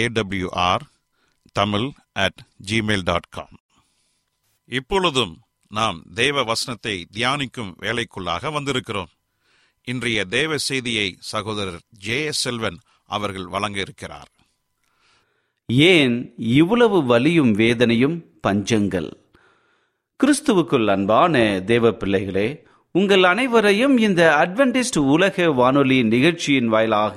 AWR Tamil at Gmail dot com இப்பொழுதும் நாம் தேவ வசனத்தை தியானிக்கும் வேலைக்குள்ளாக வந்திருக்கிறோம். இன்றைய தேவ செய்தியை சகோதரர் ஜே எஸ் செல்வன் அவர்கள் வழங்க இருக்கிறார் ஏன் இவ்வளவு வலியும் வேதனையும் பஞ்சங்கள்? கிறிஸ்துவுக்குள் அன்பான தேவ பிள்ளைகளே உங்கள் அனைவரையும் இந்த அட்வென்டிஸ்ட் உலக வானொலி நிகழ்ச்சியின் வாயிலாக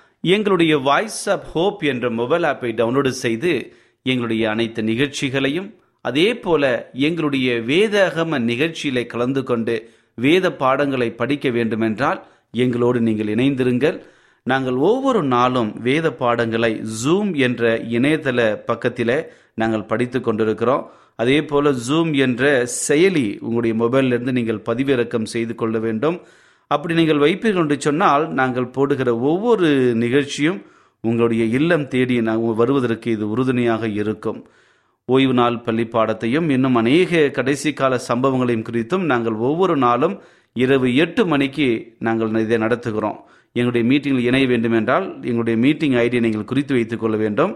எங்களுடைய வாய்ஸ் ஆப் ஹோப் என்ற மொபைல் ஆப்பை டவுன்லோடு செய்து எங்களுடைய அனைத்து நிகழ்ச்சிகளையும் அதே போல எங்களுடைய வேதாகம நிகழ்ச்சியில கலந்து கொண்டு வேத பாடங்களை படிக்க வேண்டுமென்றால் எங்களோடு நீங்கள் இணைந்திருங்கள். நாங்கள் ஒவ்வொரு நாளும் வேத பாடங்களை ஜூம் என்ற இணையதள பக்கத்தில் நாங்கள் படித்து கொண்டிருக்கிறோம். அதே போல ஜூம் என்ற செயலி உங்களுடைய மொபைல்லிருந்து நீங்கள் பதிவிறக்கம் செய்து கொள்ள வேண்டும். அப்படி நீங்கள் வைப்பீர்கள் என்று சொன்னால் நாங்கள் போடுகிற ஒவ்வொரு நிகழ்ச்சியும் உங்களுடைய இல்லம் தேடி நாங்கள் வருவதற்கு இது உறுதுணையாக இருக்கும். ஓய்வு நாள் பள்ளி பாடத்தையும் இன்னும் அநேக கடைசி கால சம்பவங்களையும் குறித்தும் நாங்கள் ஒவ்வொரு நாளும் இரவு எட்டு மணிக்கு நாங்கள் இதை நடத்துகிறோம். எங்களுடைய மீட்டிங்கில் இணைய வேண்டும் என்றால் எங்களுடைய மீட்டிங் ஐடியை நீங்கள் குறித்து வைத்துக் கொள்ள வேண்டும்.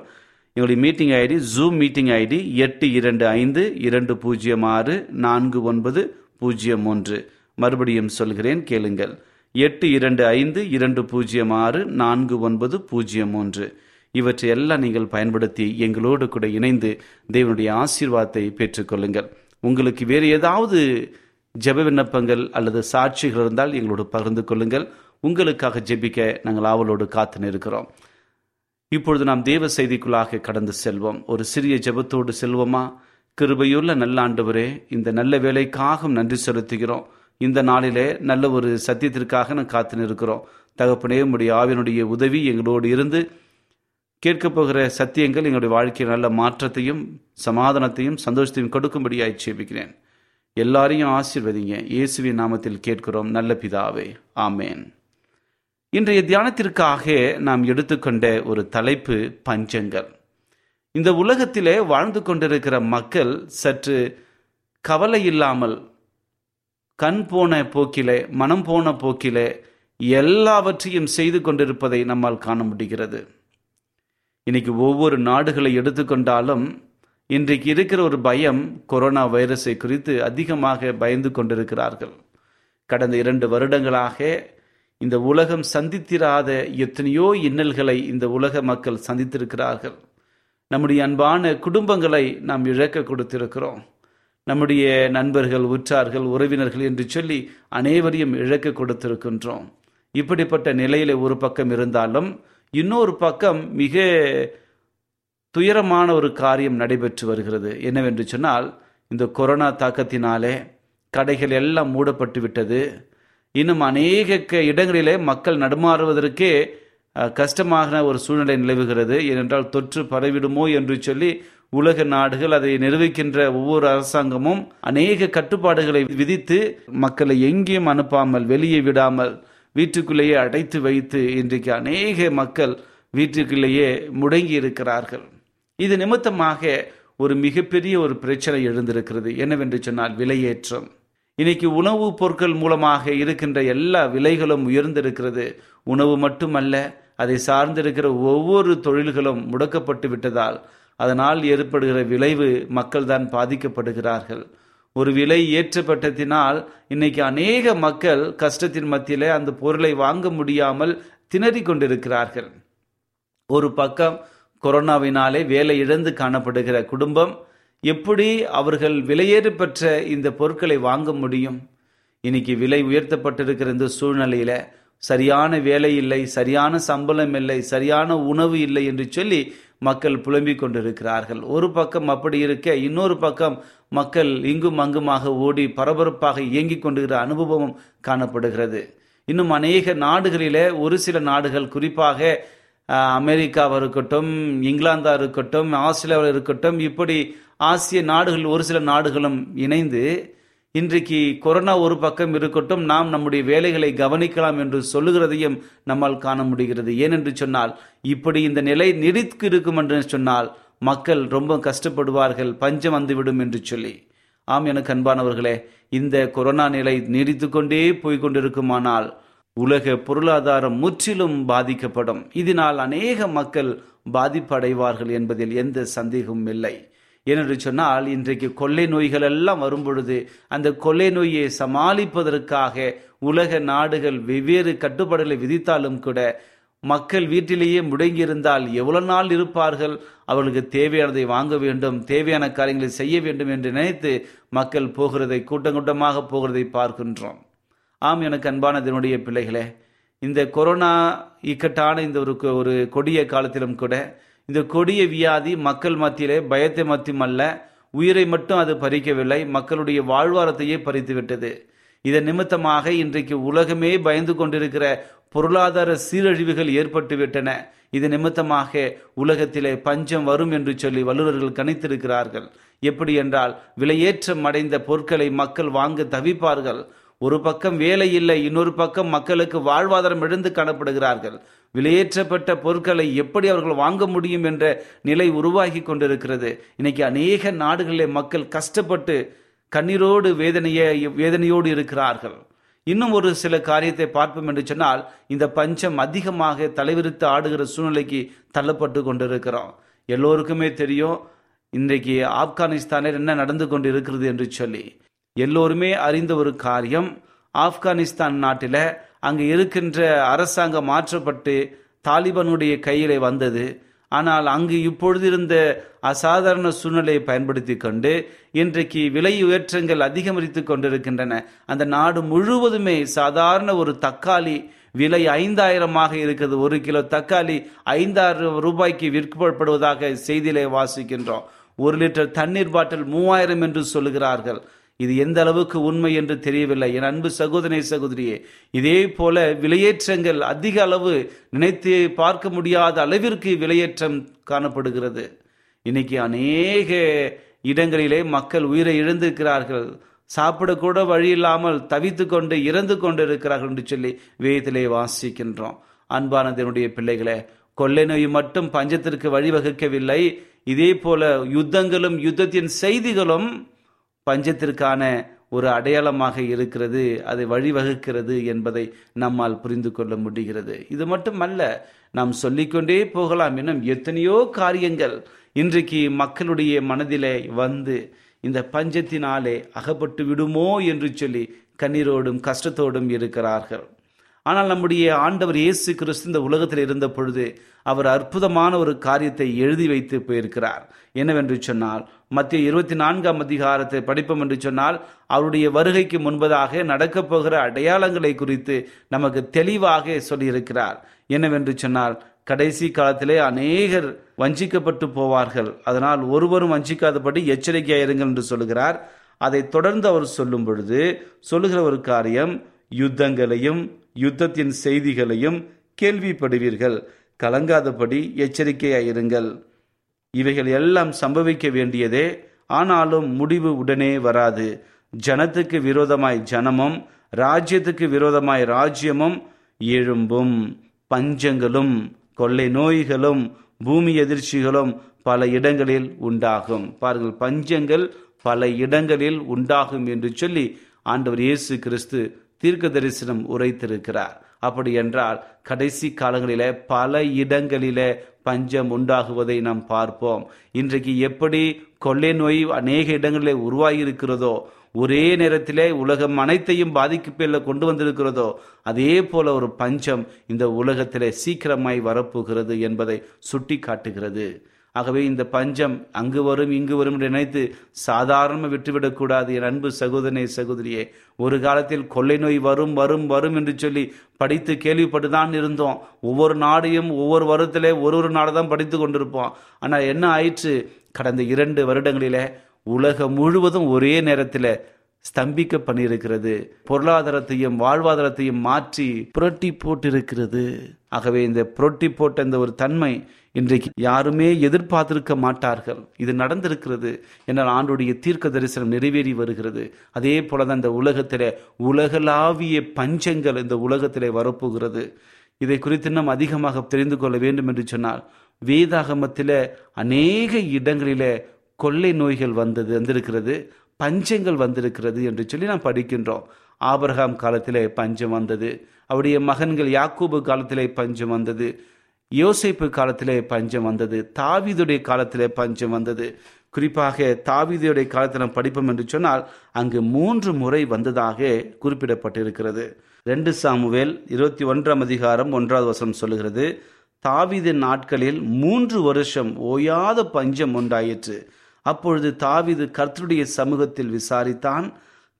எங்களுடைய meeting ID Zoom meeting ID எட்டு இரண்டு ஐந்து இரண்டு பூஜ்ஜியம் ஆறு நான்கு ஒன்பது பூஜ்ஜியம் ஒன்று. மறுபடியும் சொல்கிறேன் கேளுங்கள். எட்டு இரண்டு ஐந்து இரண்டு பூஜ்ஜியம் ஆறு நான்கு ஒன்பது பூஜ்ஜியம் மூன்று. இவற்றை எல்லாம் நீங்கள் பயன்படுத்தி எங்களோடு கூட இணைந்து தேவனுடைய ஆசீர்வாதத்தை பெற்றுக்கொள்ளுங்கள். உங்களுக்கு வேறு ஏதாவது ஜெப விண்ணப்பங்கள் அல்லது சாட்சிகள் இருந்தால் எங்களோடு பகிர்ந்து கொள்ளுங்கள். உங்களுக்காக ஜெபிக்க நாங்கள் ஆவலோடு காத்து நிற்கிறோம். இப்பொழுது நாம் தேவ செய்திக்குள்ளாக கடந்து செல்வோம். ஒரு சிறிய ஜெபத்தோடு செல்வோமா? கிருபையுள்ள நல்ல ஆண்டவரே இந்த நல்ல வேலைக்காக நன்றி செலுத்துகிறோம். இந்த நாளிலே நல்ல ஒரு சத்தியத்திற்காக நான் காத்து நிற்கிறோம் தகப்பனே உடைய ஆவினுடைய உதவி எங்களோடு இருந்து கேட்கப் போகிற சத்தியங்கள் எங்களுடைய வாழ்க்கையில் நல்ல மாற்றத்தையும் சமாதானத்தையும் சந்தோஷத்தையும் கொடுக்கும்படியாய் சேபிக்கிறேன் எல்லாரையும் ஆசீர்வதிங்க. இயேசுவின் நாமத்தில் கேட்கிறோம். நல்ல பிதாவே. ஆமேன். இன்றைய தியானத்திற்காக நாம் எடுத்துக்கொண்ட ஒரு தலைப்பு பஞ்சங்கள். இந்த உலகத்திலே வாழ்ந்து கொண்டிருக்கிற மக்கள் சற்று கவலை இல்லாமல் கண் போன போக்கிலே மனம் போன போக்கிலே எல்லாவற்றையும் செய்து கொண்டிருப்பதை நம்மால் காண முடிகிறது. இன்னைக்கு ஒவ்வொரு நாடுகளை எடுத்துக்கொண்டாலும் இன்றைக்கு இருக்கிற ஒரு பயம் கொரோனா வைரஸை குறித்து அதிகமாக பயந்து கொண்டிருக்கிறார்கள். கடந்த இரண்டு வருடங்களாக இந்த உலகம் சந்தித்திராத எத்தனையோ இன்னல்களை இந்த உலக மக்கள் சந்தித்திருக்கிறார்கள். நம்முடைய அன்பான குடும்பங்களை நாம் இழக்க கொடுத்திருக்கிறோம். நம்முடைய நண்பர்கள் உற்றார்கள் உறவினர்கள் என்று சொல்லி அனைவரையும் இழக்க கொடுத்திருக்கின்றோம். இப்படிப்பட்ட நிலையில ஒரு பக்கம் இருந்தாலும் இன்னொரு பக்கம் மிக துயரமான ஒரு காரியம் நடைபெற்று வருகிறது. என்னவென்று சொன்னால் இந்த கொரோனா தாக்கத்தினாலே கடைகள் எல்லாம் மூடப்பட்டு விட்டது. இன்னும் அநேக க- இடங்களிலே மக்கள் நடுமாறுவதற்கே கஷ்டமான ஒரு சூழ்நிலை நிலவுகிறது. ஏனென்றால் தொற்று பரவிடுமோ என்று சொல்லி உலக நாடுகள் அதை நிர்வகிக்கின்ற ஒவ்வொரு அரசாங்கமும் அநேக கட்டுப்பாடுகளை விதித்து மக்களை எங்கேயும் அனுப்பாமல் வெளியே விடாமல் வீட்டுக்குள்ளேயே அடைத்து வைத்து இன்றைக்கு அநேக மக்கள் வீட்டுக்குள்ளேயே முடங்கி இருக்கிறார்கள். இது நிமித்தமாக ஒரு மிகப்பெரிய ஒரு பிரச்சனை எழுந்திருக்கிறது. என்னவென்று சொன்னால் விலையேற்றம். இன்னைக்கு உணவுப் பொருட்கள் மூலமாக இருக்கின்ற எல்லா விலைகளும் உயர்ந்திருக்கிறது. உணவு மட்டுமல்ல அதை சார்ந்திருக்கிற ஒவ்வொரு தொழில்களும் முடக்கப்பட்டு விட்டதால் அதனால் ஏற்படுகிற விளைவு மக்கள்தான் பாதிக்கப்படுகிறார்கள். ஒரு விலை ஏற்றப்பட்டதினால் இன்னைக்கு அநேக மக்கள் கஷ்டத்தின் மத்தியிலே அந்த பொருளை வாங்க முடியாமல் திணறிக் கொண்டிருக்கிறார்கள். ஒரு பக்கம் கொரோனாவினாலே வேலை இழந்து காணப்படுகிற குடும்பம் எப்படி அவர்கள் விலையேறு பெற்ற இந்த பொருட்களை வாங்க முடியும்? இன்னைக்கு விலை உயர்த்தப்பட்டிருக்கிற இந்த சூழ்நிலையில சரியான வேலை இல்லை சரியான சம்பளம் இல்லை சரியான உணவு இல்லை என்று சொல்லி மக்கள் புலம்பிக் கொண்டிருக்கிறார்கள். ஒரு பக்கம் அப்படி இருக்க இன்னொரு பக்கம் மக்கள் இங்கும் அங்குமாக ஓடி பரபரப்பாக இயங்கிக் கொண்டிருக்கிற அனுபவமும் காணப்படுகிறது. இன்னும் அநேக நாடுகளிலே ஒரு சில நாடுகள் குறிப்பாக அமெரிக்காவாக இருக்கட்டும் இங்கிலாந்தாக இருக்கட்டும் ஆஸ்திரேலியாவில் இருக்கட்டும் இப்படி ஆசிய நாடுகள் ஒரு சில நாடுகளும் இணைந்து இன்றைக்கு கொரோனா ஒரு பக்கம் இருக்கட்டும் நாம் நம்முடைய வேலைகளை கவனிக்கலாம் என்று சொல்லுகிறதையும் நம்மால் காண முடிகிறது. ஏனென்று சொன்னால் இப்படி இந்த நிலை நீடித்து இருக்கும் என்று சொன்னால் மக்கள் ரொம்ப கஷ்டப்படுவார்கள் பஞ்சம் வந்துவிடும் என்று சொல்லி. ஆம் எனக்கு அன்பானவர்களே இந்த கொரோனா நிலை நீடித்து கொண்டே போய்கொண்டிருக்குமானால் உலக பொருளாதாரம் முற்றிலும் பாதிக்கப்படும். இதனால் அநேக மக்கள் பாதிப்படைவார்கள் என்பதில் எந்த சந்தேகமும் இல்லை. ஏனென்று சொன்னால் இன்றைக்கு கொள்ளை நோய்கள் எல்லாம் வரும்பொழுது அந்த கொள்ளை நோயை சமாளிப்பதற்காக உலக நாடுகள் வெவ்வேறு கட்டுப்பாடுகளை விதித்தாலும் கூட மக்கள் வீட்டிலேயே முடங்கியிருந்தால் எவ்வளவு நாள் இருப்பார்கள்? அவர்களுக்கு தேவையானதை வாங்க வேண்டும் தேவையான காரியங்களை செய்ய வேண்டும் என்று நினைத்து மக்கள் போகிறதை கூட்டம் கூட்டமாக போகிறதை பார்க்கின்றோம். ஆம் எனக்கு அன்பான இதனுடைய பிள்ளைகளே இந்த கொரோனா இக்கட்டான இந்த ஒரு கொ- ஒரு கொடிய காலத்திலும் கூட இந்த கொடிய வியாதி மக்கள் மத்தியிலே பயத்தை மத்தியமல்ல உயிரை மட்டும் அது பறிக்கவில்லை மக்களுடைய வாழ்வாரத்தையே பறித்துவிட்டது. இதன் நிமித்தமாக இன்றைக்கு உலகமே பயந்து கொண்டிருக்கிற பொருளாதார சீரழிவுகள் ஏற்பட்டுவிட்டன இது நிமித்தமாக உலகத்திலே பஞ்சம் வரும் என்று சொல்லி வல்லுநர்கள் கணித்திருக்கிறார்கள். எப்படி என்றால் விலையேற்றம் அடைந்த பொருட்களை மக்கள் வாங்க தவிப்பார்கள். ஒரு பக்கம் வேலை இல்லை இன்னொரு பக்கம் மக்களுக்கு வாழ்வாதாரம் எழுந்து காணப்படுகிறார்கள். விலையேற்றப்பட்ட பொருட்களை எப்படி அவர்கள் வாங்க முடியும் என்ற நிலை உருவாகி கொண்டிருக்கிறது. இன்னைக்கு அநேக நாடுகளிலே மக்கள் கஷ்டப்பட்டு கண்ணீரோடு வேதனைய வேதனையோடு இருக்கிறார்கள். இன்னும் ஒரு சில காரியத்தை பார்ப்போம் என்று சொன்னால் இந்த பஞ்சம் அதிகமாக தலைவிரித்து ஆடுகிற சூழ்நிலைக்கு தள்ளப்பட்டு கொண்டிருக்கிறோம். எல்லோருக்குமே தெரியும் இன்றைக்கு ஆப்கானிஸ்தானில் என்ன நடந்து கொண்டு இருக்கிறது என்று சொல்லி. எல்லோருமே அறிந்த ஒரு காரியம் ஆப்கானிஸ்தான் நாட்டில் அங்கு இருக்கின்ற அரசாங்கம் மாற்றப்பட்டு தாலிபானுடைய கையிலே வந்தது. ஆனால் அங்கு இப்பொழுது இருந்த அசாதாரண சூழ்நிலையை பயன்படுத்தி கொண்டு இன்றைக்கு விலை உயற்றங்கள் அதிகரித்து கொண்டிருக்கின்றன. அந்த நாடு முழுவதுமே சாதாரண ஒரு தக்காளி விலை ஐந்தாயிரமாக இருக்கிறது. ஒரு கிலோ தக்காளி ஐந்தாயிரம் ரூபாய்க்கு விற்கப்படுவதாக செய்தியிலே வாசிக்கின்றோம். ஒரு லிட்டர் தண்ணீர் பாட்டில் மூவாயிரம் என்று சொல்லுகிறார்கள். இது எந்த அளவுக்கு உண்மை என்று தெரியவில்லை. என் அன்பு சகோதரி சகோதரியே இதே போல விலையேற்றங்கள் அதிக அளவு நினைத்து பார்க்க முடியாத அளவிற்கு விலையேற்றம் காணப்படுகிறது. இன்னைக்கு அநேக இடங்களிலே மக்கள் உயிரை இழந்திருக்கிறார்கள். சாப்பிடக்கூட வழி இல்லாமல் தவித்து கொண்டு இறந்து கொண்டு இருக்கிறார்கள் என்று சொல்லி வேதத்திலே வாசிக்கின்றோம். அன்பானதனுடைய பிள்ளைகளே கொள்ளை நோய் மட்டும் பஞ்சத்திற்கு வழிவகுக்கவில்லை. இதே போல யுத்தங்களும் யுத்தத்தின் செய்திகளும் பஞ்சத்திற்கான ஒரு அடையாளமாக இருக்கிறது அதை வழிவகுக்கிறது என்பதை நம்மால் புரிந்து கொள்ள முடிகிறது. இது மட்டுமல்ல நாம் சொல்லிக்கொண்டே போகலாம் இன்னும் எத்தனையோ காரியங்கள் இன்றைக்கு மக்களுடைய மனதிலே வந்து இந்த பஞ்சத்தினாலே அகப்பட்டு விடுமோ என்று சொல்லி கண்ணீரோடும் கஷ்டத்தோடும் இருக்கிறார்கள். ஆனால் நம்முடைய ஆண்டவர் இயேசு கிறிஸ்து இந்த உலகத்தில் இருந்த பொழுது அவர் அற்புதமான ஒரு காரியத்தை எழுதி வைத்து போயிருக்கிறார். என்னவென்று சொன்னால் மத்திய இருபத்தி நான்காம் அதிகாரத்தை படிப்போம் என்று சொன்னால் அவருடைய வருகைக்கு முன்பதாக நடக்கப் போகிற அடையாளங்களை குறித்து நமக்கு தெளிவாக சொல்லியிருக்கிறார். என்னவென்று சொன்னால் கடைசி காலத்திலே அநேகர் வஞ்சிக்கப்பட்டு போவார்கள். அதனால் ஒருவரும் வஞ்சிக்காதபடி எச்சரிக்கையாயிருங்கள் என்று சொல்லுகிறார். அதை தொடர்ந்து அவர் சொல்லும் பொழுது சொல்லுகிற ஒரு காரியம் யுத்தங்களையும் யுத்தத்தின் செய்திகளையும் கேள்விப்படுவீர்கள். கலங்காதபடி எச்சரிக்கையாயிருங்கள் இவைகள் எல்லாம் சம்பவிக்க வேண்டியதே. ஆனாலும் முடிவு உடனே வராது. ஜனத்துக்கு விரோதமாய் ஜனமும் ராஜ்யத்துக்கு விரோதமாய் ராஜ்யமும் எழும்பும். பஞ்சங்களும் கொள்ளை நோய்களும் பூமி எதிர்ச்சிகளும் பல இடங்களில் உண்டாகும். பாருங்கள் பஞ்சங்கள் பல இடங்களில் உண்டாகும் என்று சொல்லி ஆண்டவர் இயேசு கிறிஸ்து தீர்க்க தரிசனம் உரைத்திருக்கிறார். அப்படி என்றால் கடைசி காலங்களிலே பல இடங்களிலே பஞ்சம் உண்டாகுவதை நாம் பார்ப்போம். இன்றைக்கு எப்படி கொள்ளை நோய் அநேக இடங்களிலே உருவாகி இருக்கிறதோ ஒரே நேரத்திலே உலகம் அனைத்தையும் பாதிக்கப்பேல கொண்டு வந்திருக்கிறதோ அதே போல ஒரு பஞ்சம் இந்த உலகத்திலே சீக்கிரமாய் வரப்போகிறது என்பதை சுட்டி காட்டுகிறது ஆகவே இந்த பஞ்சம் அங்கு வரும் இங்கு வரும் என்று நினைத்து சாதாரணமாக விட்டுவிடக்கூடாது என் அன்பு சகோதரனே சகோதரியே. ஒரு காலத்தில் கொள்ளை நோய் வரும் வரும் வரும் என்று சொல்லி படித்து கேள்விப்பட்டு தான் இருந்தோம். ஒவ்வொரு நாடையும் ஒவ்வொரு வருடத்திலே ஒரு ஒரு நாடு தான் படித்து கொண்டிருப்போம். ஆனால் என்ன ஆயிற்று? கடந்த இரண்டு வருடங்களிலே உலகம் முழுவதும் ஒரே நேரத்தில் ஸ்தம்பிக்க பண்ணியிருக்கிறது பொருளாதாரத்தையும் வாழ்வாதாரத்தையும் மாற்றி புரட்டி போட்டிருக்கிறது. ஆகவே இந்த புரட்டி போட்ட இந்த ஒரு தன்மை இன்றைக்கு யாருமே எதிர்பார்த்திருக்க மாட்டார்கள். இது நடந்திருக்கிறது. என்னால் ஆண்டுடைய தீர்க்க தரிசனம் நிறைவேறி வருகிறது. அதே போலதான் இந்த உலகத்தில் உலகளாவிய பஞ்சங்கள் இந்த உலகத்திலே வரப்போகிறது. இதை குறித்து இன்னும் அதிகமாக தெரிந்து கொள்ள வேண்டும் என்று சொன்னால் வேதாகமத்தில் அநேக இடங்களில் கொள்ளை நோய்கள் வந்தது வந்திருக்கிறது. பஞ்சங்கள் வந்திருக்கிறது என்று சொல்லி நாம் படிக்கின்றோம். ஆபரகாம் காலத்திலே பஞ்சம் வந்தது. அவருடைய மகன்கள் யாக்கூபு காலத்திலே பஞ்சம் வந்தது. யோசிப்பு காலத்திலே பஞ்சம் வந்தது. தாவீதுடைய காலத்திலே பஞ்சம் வந்தது. குறிப்பாக தாவிதுடைய காலத்தில் நாம் படிப்போம் என்று சொன்னால் அங்கு மூன்று முறை வந்ததாக குறிப்பிடப்பட்டிருக்கிறது. ரெண்டு சாமுவேல் இருபத்தி ஒன்றாம் அதிகாரம் ஒன்றாவது வசனம் சொல்லுகிறது. தாவீதின் நாட்களில் மூன்று வருஷம் ஓயாத பஞ்சம் உண்டாயிற்று. அப்பொழுது தாவிது கர்த்தருடைய சமூகத்தில் விசாரித்தான்.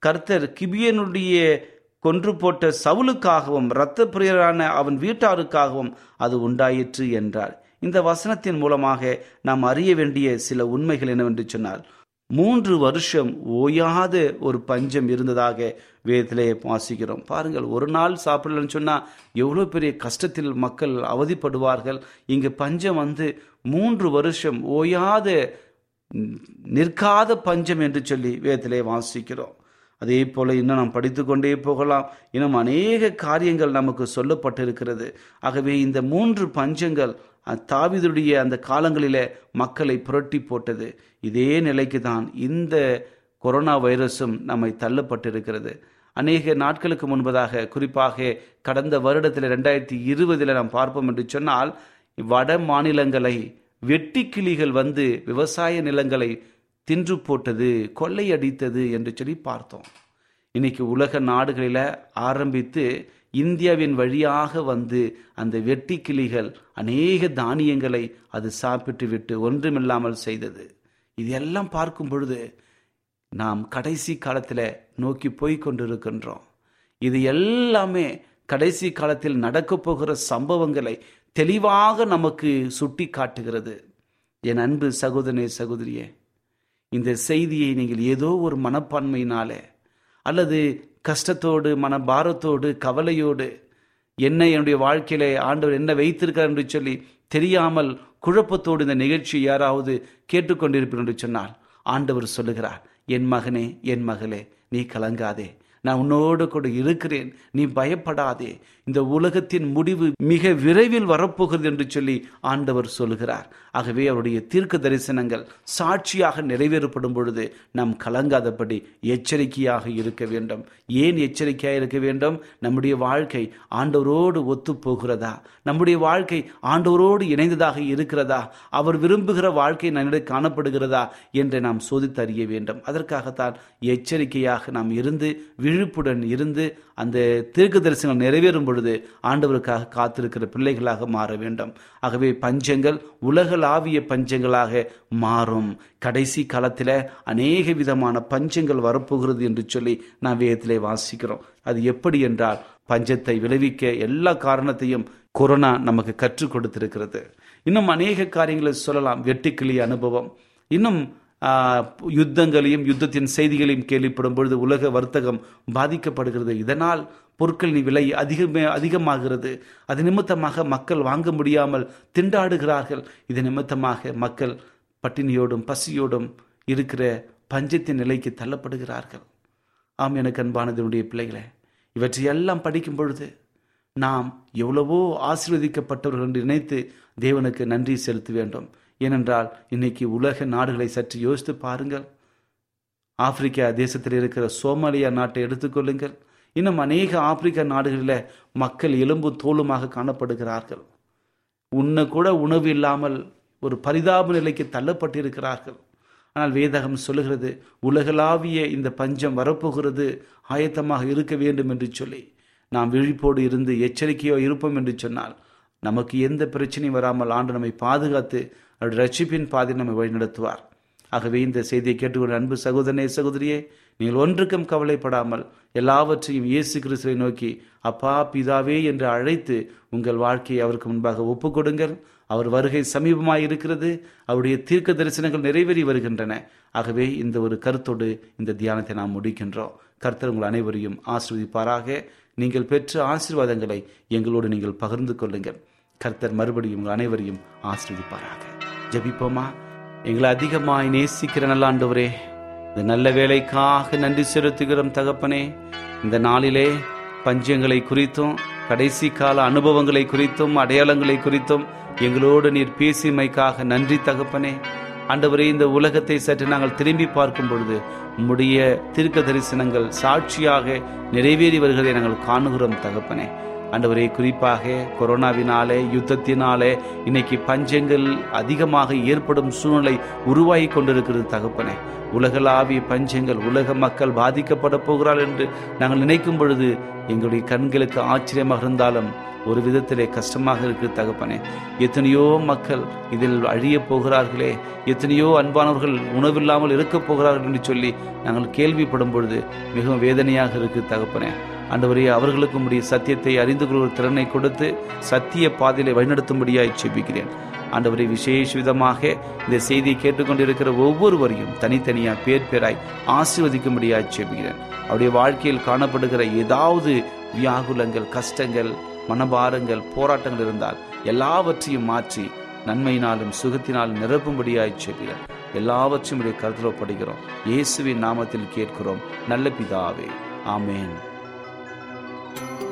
கர்த்தர் கிபியனுடைய கொன்று போட்ட சவுலுக்காகவும் இரத்த பிரியரான அவன் வீட்டாருக்காகவும் அது உண்டாயிற்று என்றார். இந்த வசனத்தின் மூலமாக நாம் அறிய வேண்டிய சில உண்மைகள் என்னவென்று சொன்னால் மூன்று வருஷம் ஓயாத ஒரு பஞ்சம் இருந்ததாக வேதத்திலே வாசிக்கிறோம். பாருங்கள் ஒரு நாள் சாப்பிடலன்னு சொன்னால் எவ்வளோ பெரிய கஷ்டத்தில் மக்கள் அவதிப்படுவார்கள். இங்கு பஞ்சம் வந்து மூன்று வருஷம் ஓயாத நிற்காத பஞ்சம் என்று சொல்லி வேதத்திலே வாசிக்கிறோம். அதே போல இன்னும் நாம் படித்து கொண்டே போகலாம். இன்னும் அநேக காரியங்கள் நமக்கு சொல்லப்பட்டிருக்கிறது. ஆகவே இந்த மூன்று பஞ்சங்கள் தாவிதுடைய அந்த காலங்களிலே மக்களை புரட்டி போட்டது. இதே நிலைக்கு தான் இந்த கொரோனா வைரஸும் நம்மை தள்ளப்பட்டிருக்கிறது. அநேக நாட்களுக்கு முன்பதாக குறிப்பாக கடந்த வருடத்தில் ரெண்டாயிரத்தி இருபதில் நாம் பார்ப்போம் என்று சொன்னால் வட மாநிலங்களை வெட்டி கிளிகள் வந்து விவசாய நிலங்களை தின்று போட்டது கொள்ளையடித்தது என்று சொல்லி பார்த்தோம். இன்னைக்கு உலக நாடுகளில் ஆரம்பித்து இந்தியாவின் வழியாக வந்து அந்த வெட்டி கிளிகள் அநேக தானியங்களை அது சாப்பிட்டு விட்டு ஒன்றுமில்லாமல் செய்தது. இதெல்லாம் பார்க்கும் பொழுது நாம் கடைசி காலத்தில் நோக்கி போய் கொண்டிருக்கின்றோம். இது எல்லாமே கடைசி காலத்தில் நடக்கப் போகிற சம்பவங்களை தெளிவாக நமக்கு சுட்டி காட்டுகிறது என் அன்பு சகோதரனே சகோதரியே இந்த செய்தியை நீங்கள் ஏதோ ஒரு மனப்பான்மையினாலே அல்லது கஷ்டத்தோடு மனபாரத்தோடு கவலையோடு என்ன என்னுடைய வாழ்க்கையில ஆண்டவர் என்ன வைத்திருக்கிறார் என்று சொல்லி தெரியாமல் குழப்பத்தோடு இந்த நிகழ்ச்சி யாராவது கேட்டுக்கொண்டிருப்பீர் என்று சொன்னால் ஆண்டவர் சொல்லுகிறார் என் மகனே என் மகளே நீ கலங்காதே. நான் உன்னோடு கூட இருக்கிறேன். நீ பயப்படாதே. இந்த உலகத்தின் முடிவு மிக விரைவில் வரப்போகிறது என்று சொல்லி ஆண்டவர் சொல்கிறார். ஆகவே அவருடைய தீர்க்க தரிசனங்கள் சாட்சியாக நிறைவேறப்படும் பொழுது நாம் கலங்காதபடி எச்சரிக்கையாக இருக்க வேண்டும். ஏன் எச்சரிக்கையாக இருக்க வேண்டும்? நம்முடைய வாழ்க்கை ஆண்டவரோடு ஒத்து போகிறதா நம்முடைய வாழ்க்கை ஆண்டவரோடு இணைந்ததாக இருக்கிறதா? அவர் விரும்புகிற வாழ்க்கை நம்மிடம் காணப்படுகிறதா என்று நாம் சோதித்து அறிய வேண்டும். அதற்காகத்தான் எச்சரிக்கையாக நாம் இருந்து விழிப்புடன் இருந்து அந்த தீர்க்க தரிசனம் நிறைவேறும் பொழுது ஆண்டவருக்காக காத்திருக்கிற பிள்ளைகளாக மாற வேண்டும். ஆகவே பஞ்சங்கள் உலகளாவிய பஞ்சங்களாக மாறும். கடைசி காலத்தில் அநேக விதமான பஞ்சங்கள் வரப்போகிறது என்று சொல்லி நான் வேதத்திலே வாசிக்கிறோம். அது எப்படி என்றால் பஞ்சத்தை விளைவிக்க எல்லா காரணத்தையும் கொரோனா நமக்கு கற்றுக் கொடுத்திருக்கிறது. இன்னும் அநேக காரியங்களை சொல்லலாம். வெட்டுக்கிளி அனுபவம். இன்னும் யுத்தங்களையும் யுத்தத்தின் செய்திகளையும் கேள்விப்படும் பொழுது உலக வர்த்தகம் பாதிக்கப்படுகிறது. இதனால் பொருட்களின் விலை அதிகமே அதிகமாகிறது. அது நிமித்தமாக மக்கள் வாங்க முடியாமல் திண்டாடுகிறார்கள். இது நிமித்தமாக மக்கள் பட்டினியோடும் பசியோடும் இருக்கிற பஞ்சத்தின் நிலைக்கு தள்ளப்படுகிறார்கள். ஆம் எனக்கு அன்பானதனுடைய பிள்ளைகளே இவற்றையெல்லாம் படிக்கும் பொழுது நாம் எவ்வளவோ ஆசீர்வதிக்கப்பட்டவர்கள் என்று நினைத்து தேவனுக்கு நன்றி செலுத்த வேண்டும். ஏனென்றால் இன்னைக்கு உலக நாடுகளை சற்று யோசித்து பாருங்கள். ஆப்பிரிக்கா தேசத்தில் இருக்கிற சோமாலியா நாட்டை எடுத்துக்கொள்ளுங்கள். இன்னும் அநேக ஆப்பிரிக்கா நாடுகளில் மக்கள் எலும்பு தோலுமாக காணப்படுகிறார்கள். உண்ண கூட உணவு இல்லாமல் ஒரு பரிதாப நிலைக்கு தள்ளப்பட்டிருக்கிறார்கள். ஆனால் வேதகம் சொல்லுகிறது உலகளாவிய இந்த பஞ்சம் வரப்போகிறது ஆயத்தமாக இருக்க வேண்டும் என்று சொல்லி. நாம் விழிப்போடு இருந்து எச்சரிக்கையோ இருப்போம் என்று சொன்னால் நமக்கு எந்த பிரச்சனையும் வராமல் ஆண்டு நம்மை பாதுகாத்து அவருடைய ரட்சிப்பின் பாதி நம்மை வழிநடத்துவார். ஆகவே இந்த செய்தியை கேட்டுக்கொண்ட அன்பு சகோதரனே சகோதரியே நீங்கள் ஒன்றுக்கும் கவலைப்படாமல் எல்லாவற்றையும் இயேசு கிறிஸ்துவை நோக்கி அப்பா பிதாவே என்று அழைத்து உங்கள் வாழ்க்கையை அவருக்கு முன்பாக ஒப்புக்கொடுங்கள். அவர் வருகை சமீபமாக இருக்கிறது. அவருடைய தீர்க்க தரிசனங்கள் நிறைவேறி வருகின்றன. ஆகவே இந்த ஒரு கருத்தோடு இந்த தியானத்தை நாம் முடிக்கின்றோம். கர்த்தர் உங்கள் அனைவரையும் ஆசிர்வதிப்பாராக. நீங்கள் பெற்ற ஆசீர்வாதங்களை எங்களோடு நீங்கள் பகிர்ந்து கொள்ளுங்கள். கர்த்தர் மறுபடியும் உங்கள் அனைவரையும் ஆசிர்வதிப்பாராக. ஜபிப்போமா? எங்களை அதிகமாய் நேசிக்கிற நல்ல ஆண்டவரே இந்த நல்ல வேலைக்காக நன்றி செலுத்துகிறோம் தகப்பனே. இந்த நாளிலே பஞ்சங்களை குறித்தும் கடைசி கால அனுபவங்களை குறித்தும் அடையாளங்களை குறித்தும் எங்களோடு நீர் பேசியமைக்காக நன்றி தகப்பனே. ஆண்டவரே இந்த உலகத்தை சற்று நாங்கள் திரும்பி பார்க்கும் பொழுது உம்முடைய தீர்க்க தரிசனங்கள் சாட்சியாக நிறைவேறி வருகிறதை நாங்கள் காணுகிறோம் தகப்பனே. ஆண்டவரே குறிப்பாக கொரோனாவினாலே யுத்தத்தினாலே இன்னைக்கு பஞ்சங்கள் அதிகமாக ஏற்படும் சூழ்நிலை உருவாகி கொண்டிருக்கிறது தகப்பனே. உலகளாவிய பஞ்சங்கள் உலக மக்கள் பாதிக்கப்பட போகிறாள் என்று நாங்கள் நினைக்கும் பொழுது எங்களுடைய கண்களுக்கு ஆச்சரியமாக இருந்தாலும் ஒரு விதத்திலே கஷ்டமாக இருக்கு தகப்பனே. எத்தனையோ மக்கள் இதில் அழியப் போகிறார்களே எத்தனையோ அன்பானவர்கள் உணவில்லாமல் இருக்கப் போகிறார்கள் என்று சொல்லி நாங்கள் கேள்விப்படும் பொழுது மிகவும் வேதனையாக இருக்கு தகப்பனே. ஆண்டவரே அவர்களுக்கும் உடைய சத்தியத்தை அறிந்து கொள்கிற திறனை கொடுத்து சத்திய பாதையிலே வழிநடத்தும்படியாய் செபிக்கிறேன் ஆண்டவரை விசேஷ விதமாக இந்த செய்தியை கேட்டுக்கொண்டிருக்கிற ஒவ்வொருவரையும் தனித்தனியாக பேர் பேராய் ஆசீர்வதிக்கும்படியாய் செபிக்கிறேன் அவருடைய வாழ்க்கையில் காணப்படுகிற ஏதாவது வியாகுலங்கள் கஷ்டங்கள் மனபாரங்கள் போராட்டங்கள் இருந்தால் எல்லாவற்றையும் மாற்றி நன்மையினாலும் சுகத்தினாலும் நிரப்பும்படியாய் செபிக்கிறேன் எல்லாவற்றையும் உடைய கருத்தில் படுகிறோம் இயேசுவின் நாமத்தில் கேட்கிறோம். நல்ல பிதாவே ஆமேன். thank you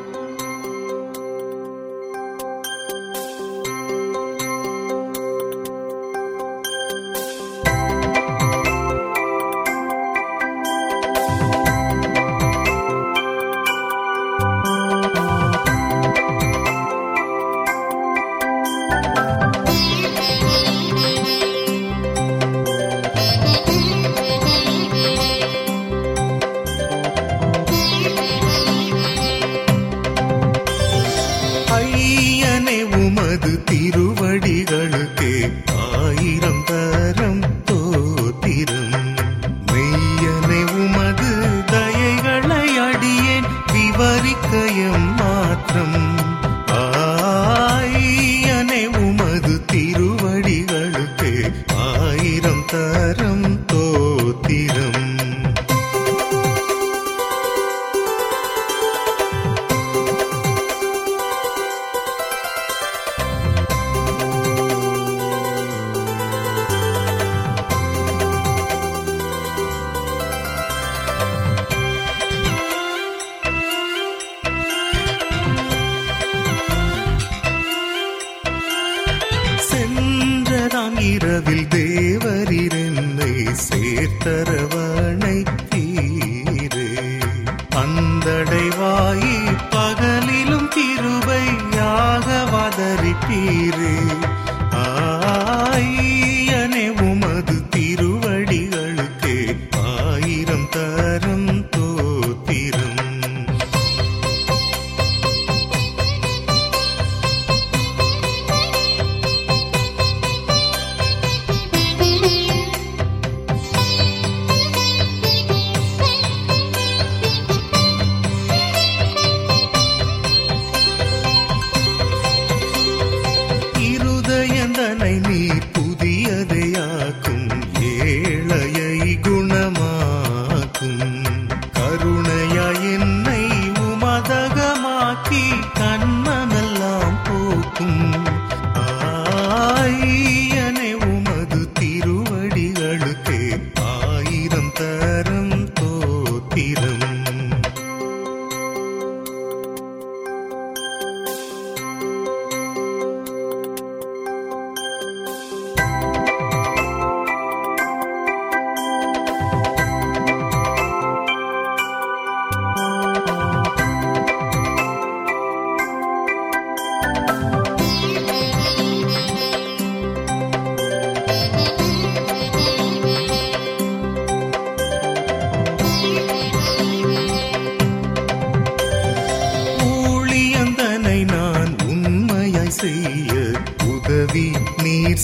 ತರ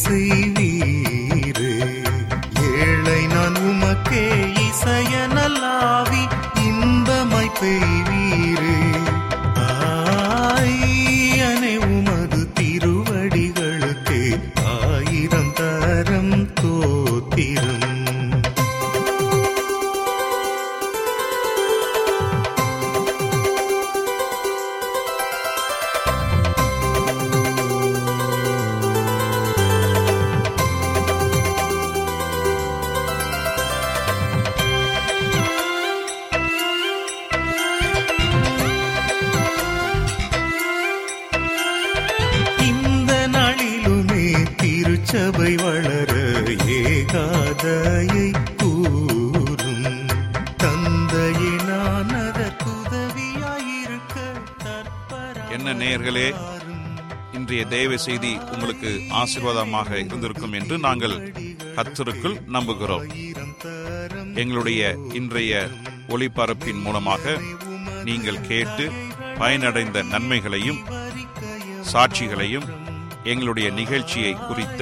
நீர் செய்வீரே ஏகாதையை கூறும். தந்தையே நான் அதற்குதவியாயிருக்க தற்பரா என்ன நேயர்களே இன்றைய தேவ செய்தி உங்களுக்கு ஆசீர்வாதமாக இருந்திருக்கும் என்று நாங்கள் கத்தருக்குள் நம்புகிறோம். எங்களுடைய இன்றைய ஒளிபரப்பின் மூலமாக நீங்கள் கேட்டு பயனடைந்த நன்மைகளையும் சாட்சிகளையும் எங்களுடைய நிகழ்ச்சியை குறித்த